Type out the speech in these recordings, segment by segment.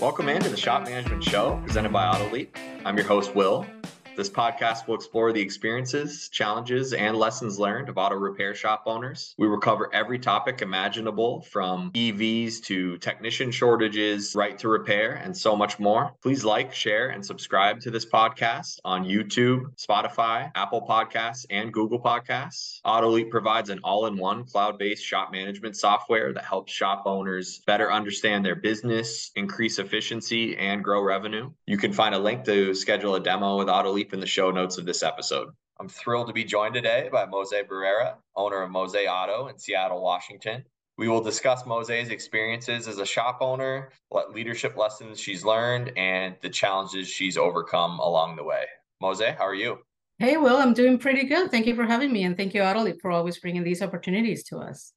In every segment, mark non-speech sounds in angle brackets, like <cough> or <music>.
Welcome into the Shop Management Show presented by AutoLeap. I'm your host, Will. This podcast will explore the experiences, challenges, and lessons learned of auto repair shop owners. We will cover every topic imaginable from EVs to technician shortages, right to repair, and so much more. Please like, share, and subscribe to this podcast on YouTube, Spotify, Apple Podcasts, and Google Podcasts. AutoLeap provides an all in one cloud based shop management software that helps shop owners better understand their business, increase efficiency, and grow revenue. You can find a link to schedule a demo with AutoLeap in the show notes of this episode. I'm thrilled to be joined today by Mosé Barrera, owner of Mosé Auto in Seattle, Washington. We will discuss Mosé's experiences as a shop owner, what leadership lessons she's learned, and the challenges she's overcome along the way. Mosé, how are you? Hey, Will, I'm doing pretty good. Thank you for having me, and thank you, AutoLeap, for always bringing these opportunities to us.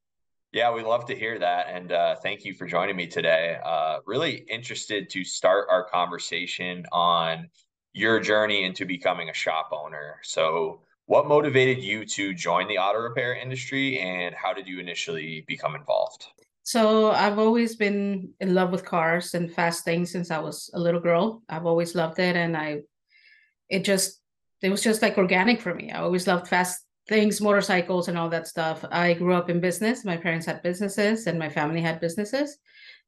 Yeah, we love to hear that. And uh, thank you for joining me today. Uh, really interested to start our conversation on your journey into becoming a shop owner. So, what motivated you to join the auto repair industry and how did you initially become involved? So, I've always been in love with cars and fast things since I was a little girl. I've always loved it and I it just it was just like organic for me. I always loved fast things, motorcycles and all that stuff. I grew up in business. My parents had businesses and my family had businesses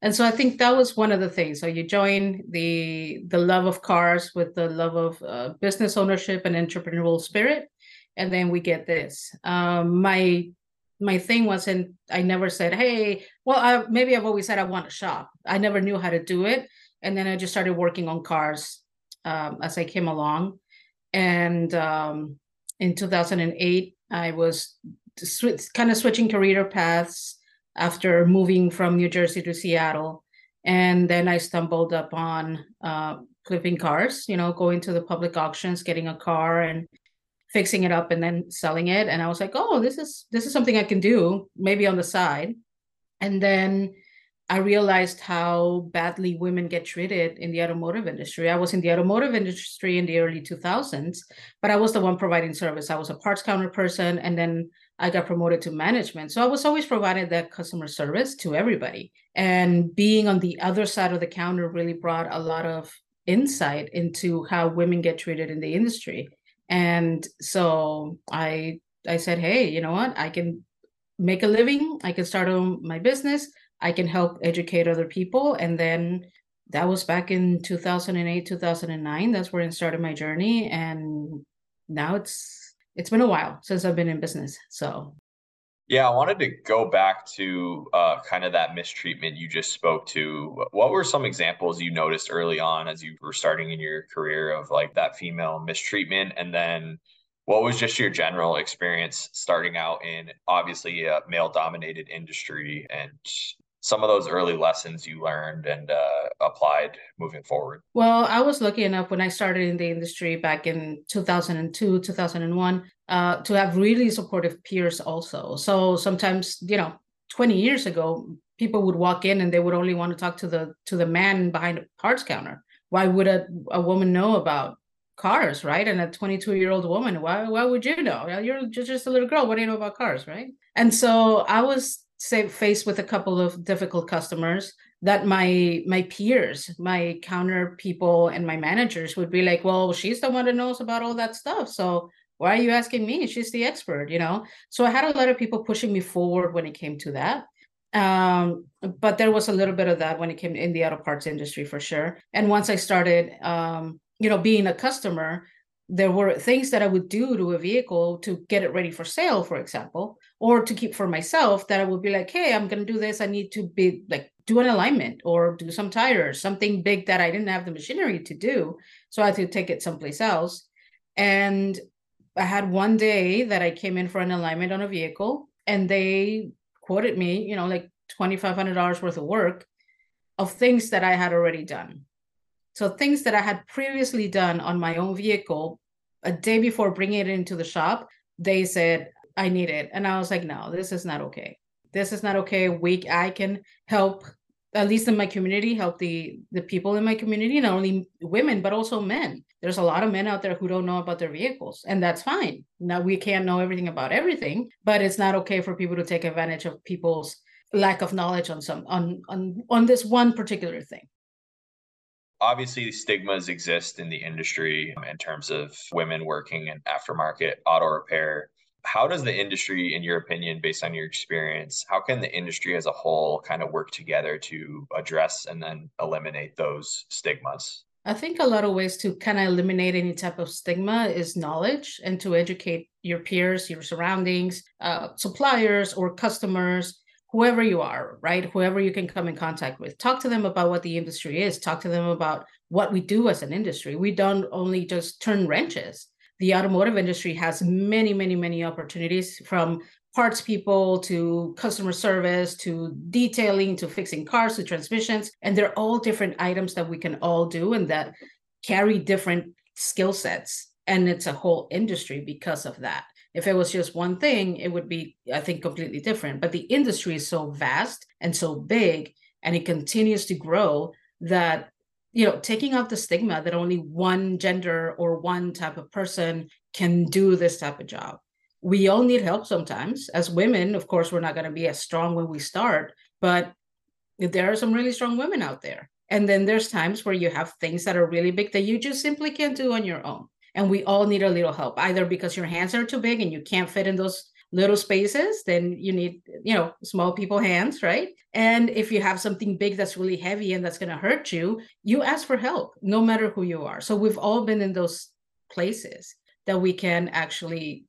and so i think that was one of the things. So you join the the love of cars with the love of uh, business ownership and entrepreneurial spirit and then we get this. Um, my my thing wasn't i never said hey well I, maybe i've always said i want to shop. I never knew how to do it. And then i just started working on cars um, as i came along. And um, in 2008 i was sw- kind of switching career paths after moving from New Jersey to Seattle. And then I stumbled upon uh, flipping cars, you know, going to the public auctions, getting a car and fixing it up and then selling it. And I was like, oh, this is this is something I can do, maybe on the side. And then I realized how badly women get treated in the automotive industry. I was in the automotive industry in the early 2000s, but I was the one providing service. I was a parts counter person, and then I got promoted to management. So I was always providing that customer service to everybody. And being on the other side of the counter really brought a lot of insight into how women get treated in the industry. And so I I said, hey, you know what? I can make a living. I can start my business. I can help educate other people. And then that was back in 2008, 2009. That's where I started my journey. And now it's it's been a while since I've been in business. So yeah, I wanted to go back to uh, kind of that mistreatment you just spoke to. What were some examples you noticed early on as you were starting in your career of like that female mistreatment? And then what was just your general experience starting out in obviously a male dominated industry and some of those early lessons you learned and uh, applied moving forward? Well, I was lucky enough when I started in the industry back in 2002, 2001, uh, to have really supportive peers also. So sometimes, you know, 20 years ago, people would walk in and they would only want to talk to the to the man behind the parts counter. Why would a, a woman know about cars, right? And a 22 year old woman, why why would you know? You're just a little girl. What do you know about cars, right? And so I was say faced with a couple of difficult customers that my my peers my counter people and my managers would be like well she's the one that knows about all that stuff so why are you asking me? She's the expert you know? So i had a lot of people pushing me forward when it came to that. Um, but there was a little bit of that when it came in the auto parts industry for sure. And once i started um, you know being a customer there were things that I would do to a vehicle to get it ready for sale, for example, or to keep for myself that I would be like, hey, I'm to do this. I need to be like, do an alignment or do some tires, something big that I didn't have the machinery to do. So I had to take it someplace else. And I had one day that I came in for an alignment on a vehicle and they quoted me, you know, like $2,500 worth of work of things that I had already done. So things that I had previously done on my own vehicle a day before bringing it into the shop, they said, I need it. And I was like, no, this is not okay. This is not okay. We, I can help, at least in my community, help the, the people in my community, not only women, but also men. There's a lot of men out there who don't know about their vehicles, and that's fine. Now, we can't know everything about everything, but it's not okay for people to take advantage of people's lack of knowledge on some on on on this one particular thing obviously stigmas exist in the industry in terms of women working in aftermarket auto repair how does the industry in your opinion based on your experience how can the industry as a whole kind of work together to address and then eliminate those stigmas I think a lot of ways to kind of eliminate any type of stigma is knowledge and to educate your peers, your surroundings, uh, suppliers, or customers whoever you are, right? Whoever you can come in contact with. Talk to them about what the industry is. Talk to them about what we do as an industry. We don't only just turn wrenches. The automotive industry has many, many, many opportunities from parts people to customer service to detailing to fixing cars to transmissions. And they're all different items that we can all do and that carry different skill sets. And it's a whole industry because of that. If it was just one thing, it would be, I think, completely different. But the industry is so vast and so big, and it continues to grow that, you know, taking out the stigma that only one gender or one type of person can do this type of job. We all need help sometimes. As women, of course, we're not going to be as strong when we start, but there are some really strong women out there. And then there's times where you have things that are really big that you just simply can't do on your own and we all need a little help either because your hands are too big and you can't fit in those little spaces then you need you know small people hands right? And if you have something big that's really heavy and that's going to hurt you you ask for help no matter who you are. So we've all been in those places that we can actually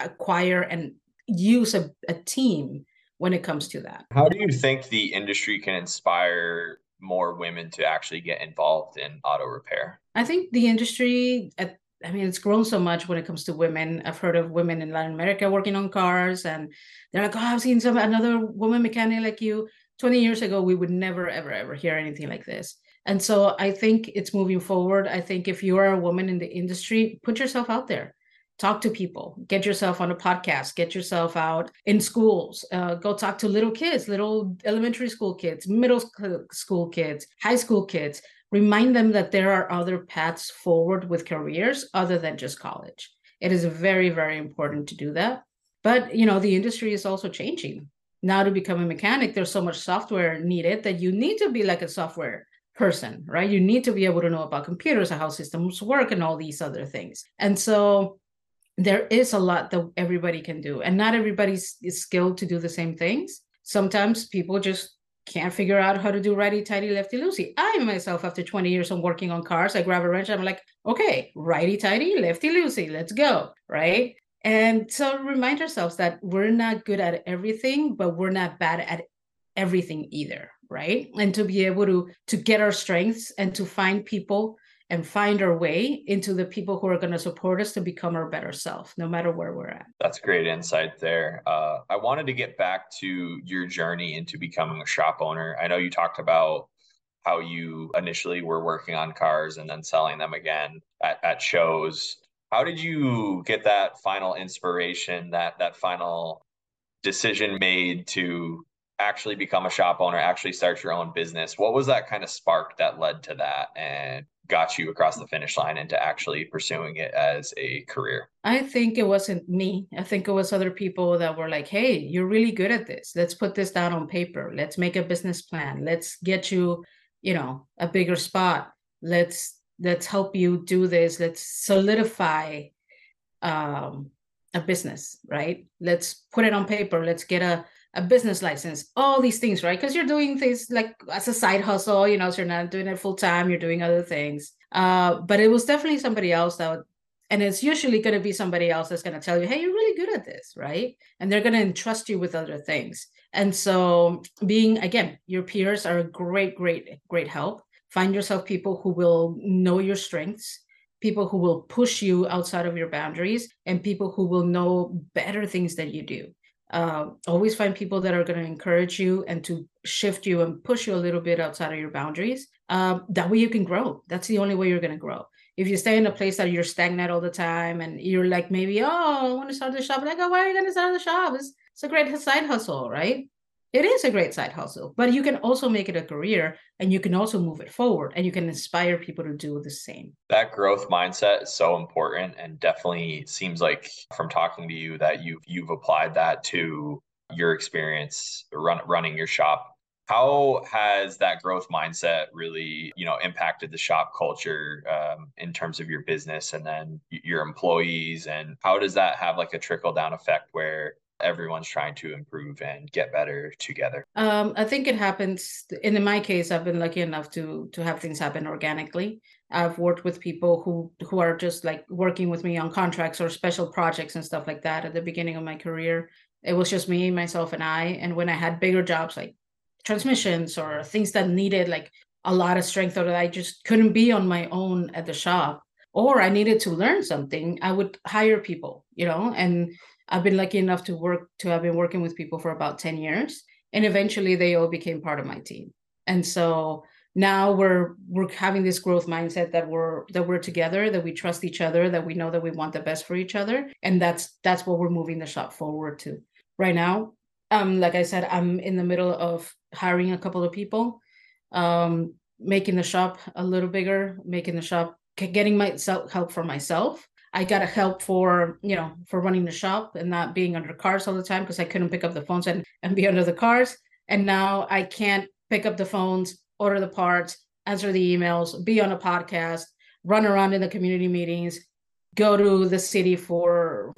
acquire and use a, a team when it comes to that. How do you think the industry can inspire more women to actually get involved in auto repair? I think the industry at I mean, it's grown so much when it comes to women. I've heard of women in Latin America working on cars, and they're like, "Oh, I've seen some another woman mechanic like you." Twenty years ago, we would never, ever, ever hear anything like this. And so, I think it's moving forward. I think if you are a woman in the industry, put yourself out there, talk to people, get yourself on a podcast, get yourself out in schools, uh, go talk to little kids, little elementary school kids, middle school kids, high school kids remind them that there are other paths forward with careers other than just college. It is very, very important to do that. But you know, the industry is also changing. Now to become a mechanic, there's so much software needed that you need to be like a software person, right? You need to be able to know about computers and how systems work and all these other things. And so there is a lot that everybody can do, and not everybody's skilled to do the same things. Sometimes people just can't figure out how to do righty tighty lefty loosey. I myself, after 20 years of working on cars, I grab a wrench. I'm like, okay, righty tighty, lefty loosey, let's go. Right. And so remind ourselves that we're not good at everything, but we're not bad at everything either. Right. And to be able to to get our strengths and to find people and find our way into the people who are going to support us to become our better self, no matter where we're at. That's great insight there. Uh, I wanted to get back to your journey into becoming a shop owner. I know you talked about how you initially were working on cars and then selling them again at, at shows. How did you get that final inspiration, that that final decision made to actually become a shop owner, actually start your own business? What was that kind of spark that led to that? And got you across the finish line into actually pursuing it as a career? I think it wasn't me. I think it was other people that were like, hey, you're really good at this. Let's put this down on paper. Let's make a business plan. Let's get you, you know, a bigger spot. Let's let's help you do this. Let's solidify um a business, right? Let's put it on paper. Let's get a a business license, all these things, right? Because you're doing things like as a side hustle, you know, so you're not doing it full time, you're doing other things. Uh, but it was definitely somebody else that, would, and it's usually going to be somebody else that's going to tell you, hey, you're really good at this, right? And they're going to entrust you with other things. And so, being again, your peers are a great, great, great help. Find yourself people who will know your strengths, people who will push you outside of your boundaries, and people who will know better things than you do uh, always find people that are going to encourage you and to shift you and push you a little bit outside of your boundaries. Uh, that way you can grow. That's the only way you're going to grow. If you stay in a place that you're stagnant all the time and you're like, maybe, oh, I want to start the shop. Like, oh, why are you going to start the shop? It's, it's a great side hustle, right? It is a great side hustle, but you can also make it a career and you can also move it forward and you can inspire people to do the same. That growth mindset is so important and definitely seems like from talking to you that you've you've applied that to your experience run, running your shop How has that growth mindset really, you know, impacted the shop culture um, in terms of your business and then your employees? And how does that have like a trickle down effect where everyone's trying to improve and get better together? Um, I think it happens. and In my case, I've been lucky enough to to have things happen organically. I've worked with people who who are just like working with me on contracts or special projects and stuff like that. At the beginning of my career, it was just me, myself, and I. And when I had bigger jobs like transmissions or things that needed like a lot of strength or that I just couldn't be on my own at the shop or I needed to learn something, I would hire people, you know, and I've been lucky enough to work to have been working with people for about 10 years and eventually they all became part of my team. And so now we're we're having this growth mindset that we're that we're together, that we trust each other, that we know that we want the best for each other and that's that's what we're moving the shop forward to. Right now, um like I said, I'm in the middle of hiring a couple of people, um, making the shop a little bigger, making the shop, getting myself help for myself. I got a help for, you know, for running the shop and not being under cars all the time because I couldn't pick up the phones and, and be under the cars. And now I can't pick up the phones, order the parts, answer the emails, be on a podcast, run around in the community meetings, go to the city for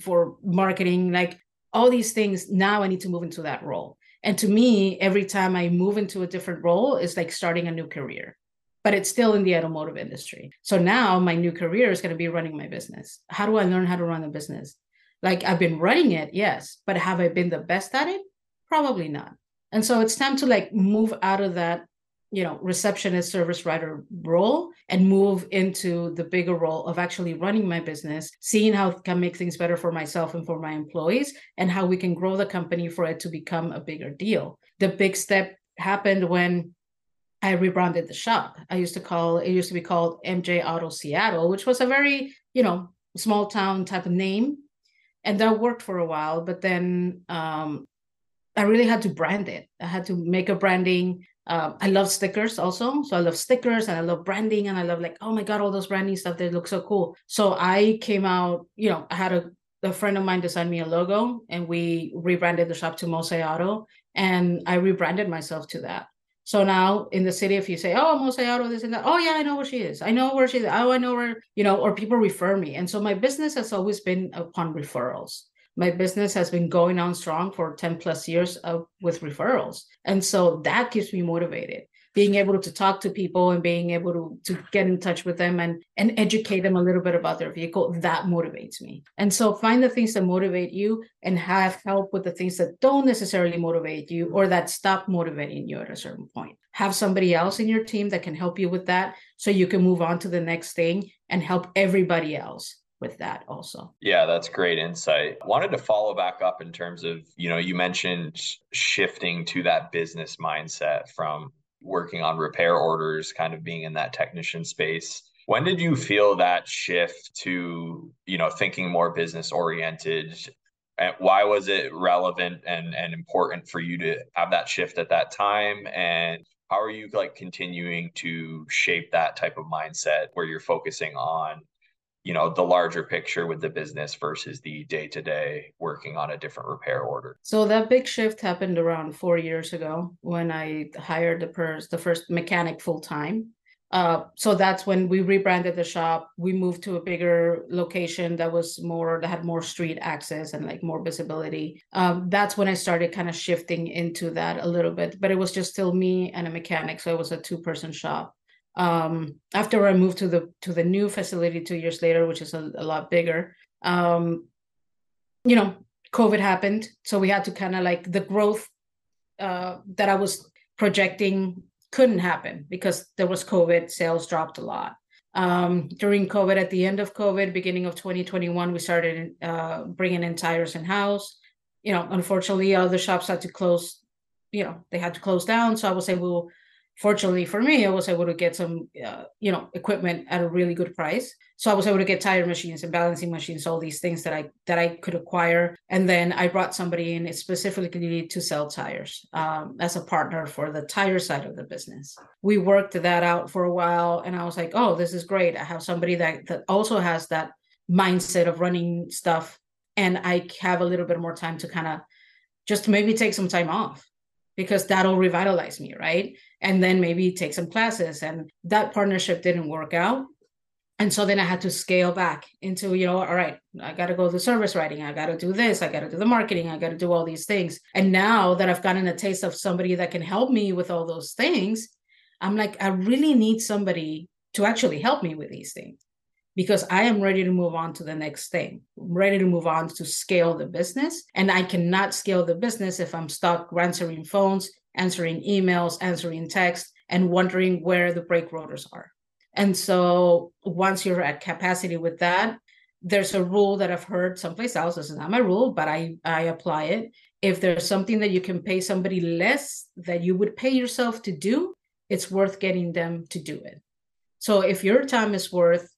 for marketing, like all these things. Now I need to move into that role. And to me, every time I move into a different role, it's like starting a new career, but it's still in the automotive industry. So now my new career is going to be running my business. How do I learn how to run a business? Like I've been running it, yes, but have I been the best at it? Probably not. And so it's time to like move out of that you know receptionist service writer role and move into the bigger role of actually running my business seeing how can make things better for myself and for my employees and how we can grow the company for it to become a bigger deal the big step happened when I rebranded the shop. I used to call it used to be called MJ Auto Seattle, which was a very, you know, small town type of name. And that worked for a while, but then um, I really had to brand it. I had to make a branding um, I love stickers also. So I love stickers and I love branding and I love like, oh my God, all those branding stuff, they look so cool. So I came out, you know, I had a, a friend of mine design me a logo and we rebranded the shop to Mosé Auto and I rebranded myself to that. So now in the city, if you say, oh, Auto, this and that, oh yeah, I know where she is. I know where she is. Oh, I know where, you know, or people refer me. And so my business has always been upon referrals my business has been going on strong for 10 plus years of, with referrals and so that keeps me motivated being able to talk to people and being able to, to get in touch with them and, and educate them a little bit about their vehicle that motivates me and so find the things that motivate you and have help with the things that don't necessarily motivate you or that stop motivating you at a certain point have somebody else in your team that can help you with that so you can move on to the next thing and help everybody else with that also. Yeah, that's great insight. Wanted to follow back up in terms of, you know, you mentioned shifting to that business mindset from working on repair orders, kind of being in that technician space. When did you feel that shift to, you know, thinking more business oriented? And why was it relevant and, and important for you to have that shift at that time? And how are you like continuing to shape that type of mindset where you're focusing on you know the larger picture with the business versus the day to day working on a different repair order? So that big shift happened around four years ago when i hired the first the first mechanic full time uh, so that's when we rebranded the shop. We moved to a bigger location that was more that had more street access and like more visibility. Um, that's when i started kind of shifting into that a little bit but it was just still me and a mechanic so it was a two person shop um, after I moved to the to the new facility two years later, which is a, a lot bigger, um, you know, COVID happened, so we had to kind of like the growth uh, that I was projecting couldn't happen because there was COVID. Sales dropped a lot um, during COVID. At the end of COVID, beginning of 2021, we started uh, bringing in tires in house. You know, unfortunately, other shops had to close. You know, they had to close down. So I was able fortunately for me, I was able to get some, uh, you know, equipment at a really good price. So I was able to get tire machines and balancing machines, all these things that I that I could acquire. And then I brought somebody in specifically to sell tires um, as a partner for the tire side of the business. We worked that out for a while, and I was like, oh, this is great. I have somebody that that also has that mindset of running stuff, and I have a little bit more time to kind of just maybe take some time off because that'll revitalize me, right? And then maybe take some classes. And that partnership didn't work out. And so then I had to scale back into, you know, all right, I got to go to service writing. I got to do this. I got to do the marketing. I got to do all these things. And now that I've gotten a taste of somebody that can help me with all those things, I'm like, I really need somebody to actually help me with these things because I am ready to move on to the next thing, I'm ready to move on to scale the business. And I cannot scale the business if I'm stuck answering phones, answering emails, answering text, and wondering where the brake rotors are. And so once you're at capacity with that, there's a rule that I've heard someplace else. This is not my rule, but I, I apply it. If there's something that you can pay somebody less that you would pay yourself to do, it's worth getting them to do it. So if your time is worth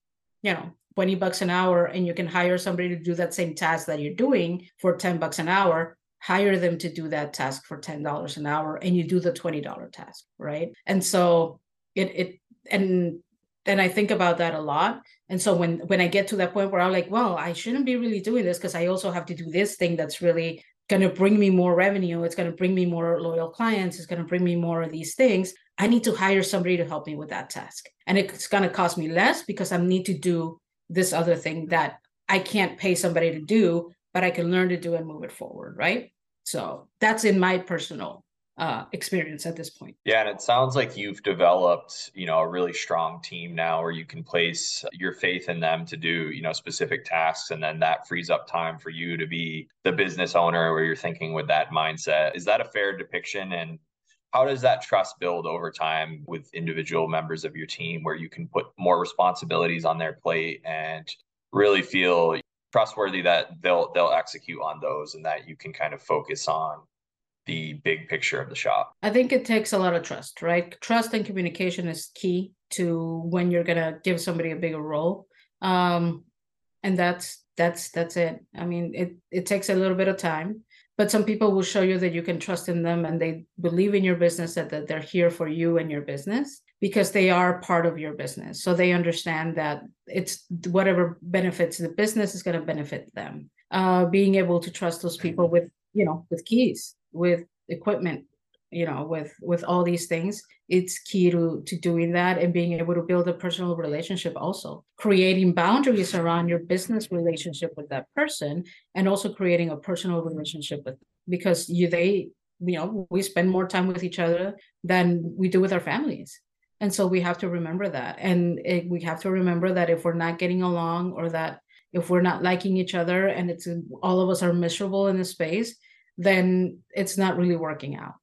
you know 20 bucks an hour and you can hire somebody to do that same task that you're doing for 10 bucks an hour hire them to do that task for $10 an hour and you do the $20 task right? And so it it and and i think about that a lot. And so when when i get to that point where i'm like well i shouldn't be really doing this because i also have to do this thing that's really going to bring me more revenue. It's going to bring me more loyal clients. It's going to bring me more of these things. I need to hire somebody to help me with that task. And it's going to cost me less because I need to do this other thing that I can't pay somebody to do, but I can learn to do and move it forward. Right. So that's in my personal uh, experience at this point. Yeah, and it sounds like you've developed, you know, a really strong team now where you can place your faith in them to do, you know, specific tasks, and then that frees up time for you to be the business owner where you're thinking with that mindset. Is that a fair depiction? And how does that trust build over time with individual members of your team where you can put more responsibilities on their plate and really feel trustworthy that they'll they'll execute on those and that you can kind of focus on the big picture of the shop. I think it takes a lot of trust right? Trust and communication is key to when you're to give somebody a bigger role. Um and that's that's that's it. I mean it it takes a little bit of time but some people will show you that you can trust in them and they believe in your business that, that they're here for you and your business because they are part of your business. So they understand that it's whatever benefits the business is going to benefit them. Uh, being able to trust those people with you know with keys with equipment you know with with all these things it's key to to doing that and being able to build a personal relationship also. Creating boundaries around your business relationship with that person and also creating a personal relationship with because you they you know we spend more time with each other than we do with our families and so we have to remember that and it, we have to remember that if we're not getting along or that if we're not liking each other and it's all of us are miserable in the space then it's not really working out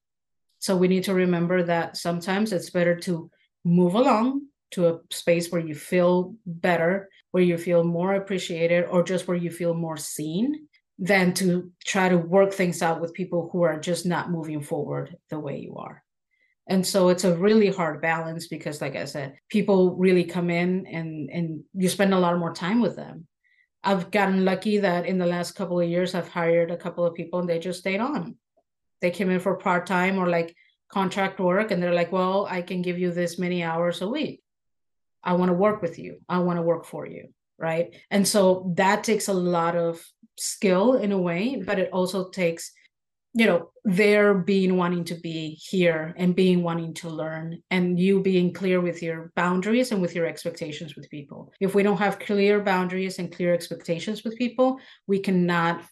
so we need to remember that sometimes it's better to move along to a space where you feel better, where you feel more appreciated, or just where you feel more seen than to try to work things out with people who are just not moving forward the way you are. And so it's a really hard balance because, like I said, people really come in and, and you spend a lot more time with them. I've gotten lucky that in the last couple of years, I've hired a couple of people and they just stayed on they came in for part time or like contract work and they're like, well, I can give you this many hours a week. I want to work with you. I want to work for you. Right. And so that takes a lot of skill in a way, but it also takes, you know, their being wanting to be here and being wanting to learn and you being clear with your boundaries and with your expectations with people. If we don't have clear boundaries and clear expectations with people, we cannot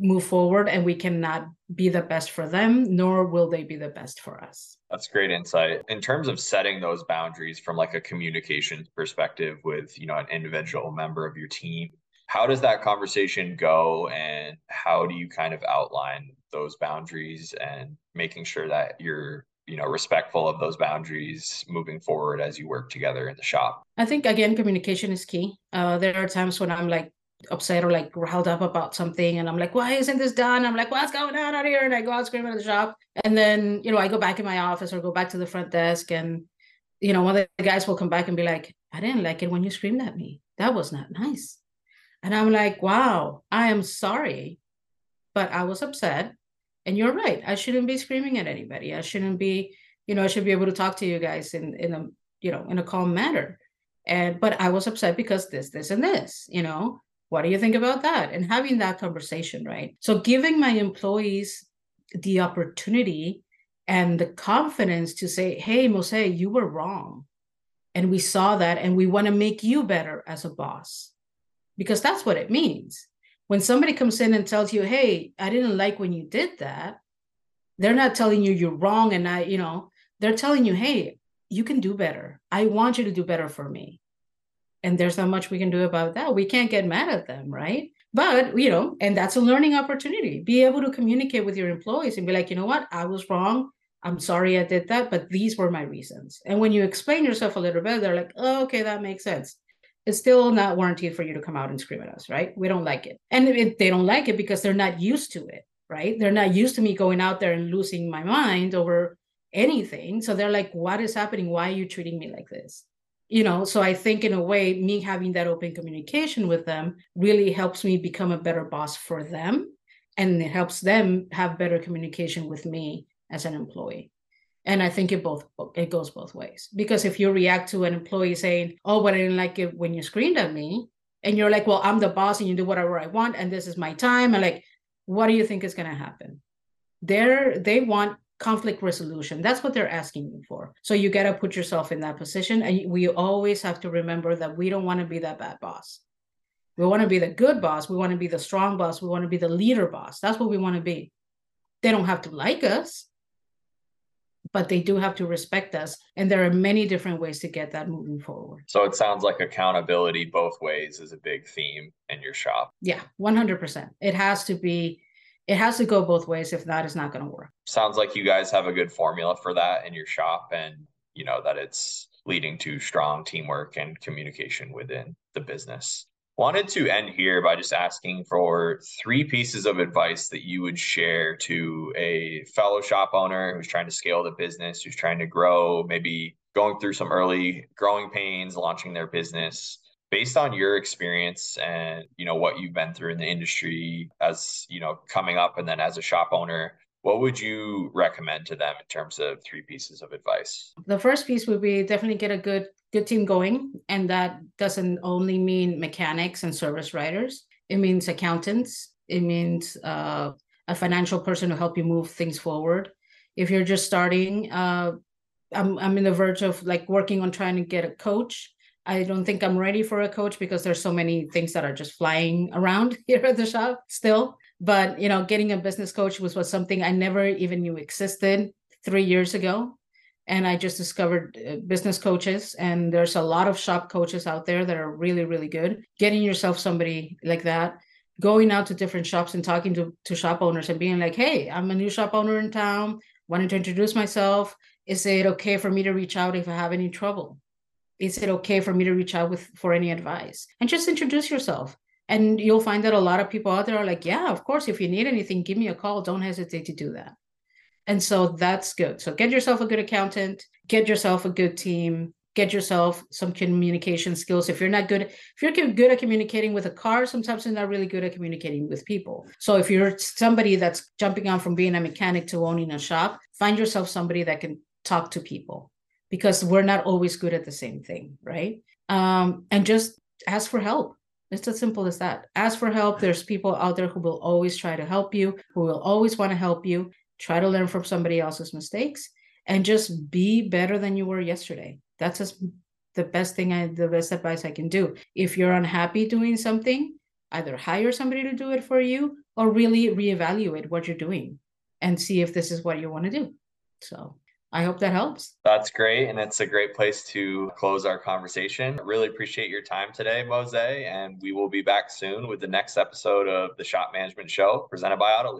move forward and we cannot be the best for them nor will they be the best for us that's great insight in terms of setting those boundaries from like a communications perspective with you know an individual member of your team how does that conversation go and how do you kind of outline those boundaries and making sure that you're you know respectful of those boundaries moving forward as you work together in the shop i think again communication is key uh, there are times when i'm like upset or like riled up about something and I'm like, why isn't this done? I'm like, what's going on out here? And I go out screaming at the shop. And then, you know, I go back in my office or go back to the front desk and, you know, one of the guys will come back and be like, I didn't like it when you screamed at me. That was not nice. And I'm like, wow, I am sorry, but I was upset. And you're right. I shouldn't be screaming at anybody. I shouldn't be, you know, I should be able to talk to you guys in, in a, you know, in a calm manner. And, but I was upset because this, this, and this, you know, what do you think about that? And having that conversation, right? So giving my employees the opportunity and the confidence to say, hey, Mosé, you were wrong. And we saw that and we want to make you better as a boss. Because that's what it means. When somebody comes in and tells you, hey, I didn't like when you did that, they're not telling you you're wrong and I, you know, they're telling you, hey, you can do better. I want you to do better for me. And there's not much we can do about that. We can't get mad at them, right? But, you know, and that's a learning opportunity. Be able to communicate with your employees and be like, you know what, I was wrong. I'm sorry I did that, but these were my reasons. And when you explain yourself a little bit, they're like, oh, okay, that makes sense. It's still not warranted for you to come out and scream at us, right? We don't like it. And it, they don't like it because they're not used to it, right? They're not used to me going out there and losing my mind over anything. So they're like, what is happening? Why are you treating me like this? You know, so I think in a way, me having that open communication with them really helps me become a better boss for them. And it helps them have better communication with me as an employee. And I think it both it goes both ways. Because if you react to an employee saying, Oh, but I didn't like it when you screamed at me, and you're like, Well, I'm the boss and you do whatever I want, and this is my time, and like, what do you think is gonna happen? They're they want conflict resolution. That's what they're asking you for. So you got to put yourself in that position. And we always have to remember that we don't want to be that bad boss. We want to be the good boss. We want to be the strong boss. We want to be the leader boss. That's what we want to be. They don't have to like us, but they do have to respect us. And there are many different ways to get that moving forward. So it sounds like accountability both ways is a big theme in your shop. Yeah, 100%. It has to be it has to go both ways. If that is not going to work. Sounds like you guys have a good formula for that in your shop and you know that it's leading to strong teamwork and communication within the business. Wanted to end here by just asking for three pieces of advice that you would share to a fellow shop owner who's trying to scale the business, who's trying to grow, maybe going through some early growing pains, launching their business. Based on your experience and you know what you've been through in the industry as you know coming up and then as a shop owner what would you recommend to them in terms of three pieces of advice? The first piece would be definitely get a good good team going and that doesn't only mean mechanics and service writers. It means accountants. It means uh, a financial person to help you move things forward. If you're just starting uh, I'm, I'm in the verge of like working on trying to get a coach. I don't think I'm ready for a coach because there's so many things that are just flying around <laughs> here at the shop still. But you know, getting a business coach was, was something I never even knew existed three years ago. And I just discovered uh, business coaches, and there's a lot of shop coaches out there that are really, really good. Getting yourself somebody like that, going out to different shops and talking to, to shop owners and being like, hey, I'm a new shop owner in town, wanted to introduce myself. Is it okay for me to reach out if I have any trouble? is it okay for me to reach out with for any advice and just introduce yourself and you'll find that a lot of people out there are like yeah of course if you need anything give me a call. Don't hesitate to do that. And so that's good. So get yourself a good accountant get yourself a good team get yourself some communication skills. If you're not good if you're good at communicating with a car sometimes you're not really good at communicating with people. So if you're somebody that's jumping on from being a mechanic to owning a shop find yourself somebody that can talk to people because we're not always good at the same thing, right? Um, and just ask for help. It's as simple as that. Ask for help. There's people out there who will always try to help you, who will always want to help you. Try to learn from somebody else's mistakes and just be better than you were yesterday. That's the best thing I, the best advice I can do. If you're unhappy doing something, either hire somebody to do it for you or really reevaluate what you're doing and see if this is what you want to do. So I hope that helps. That's great. And it's a great place to close our conversation. Really appreciate your time today, Mosé. And we will be back soon with the next episode of the Shop Management Show presented by AutoLeap.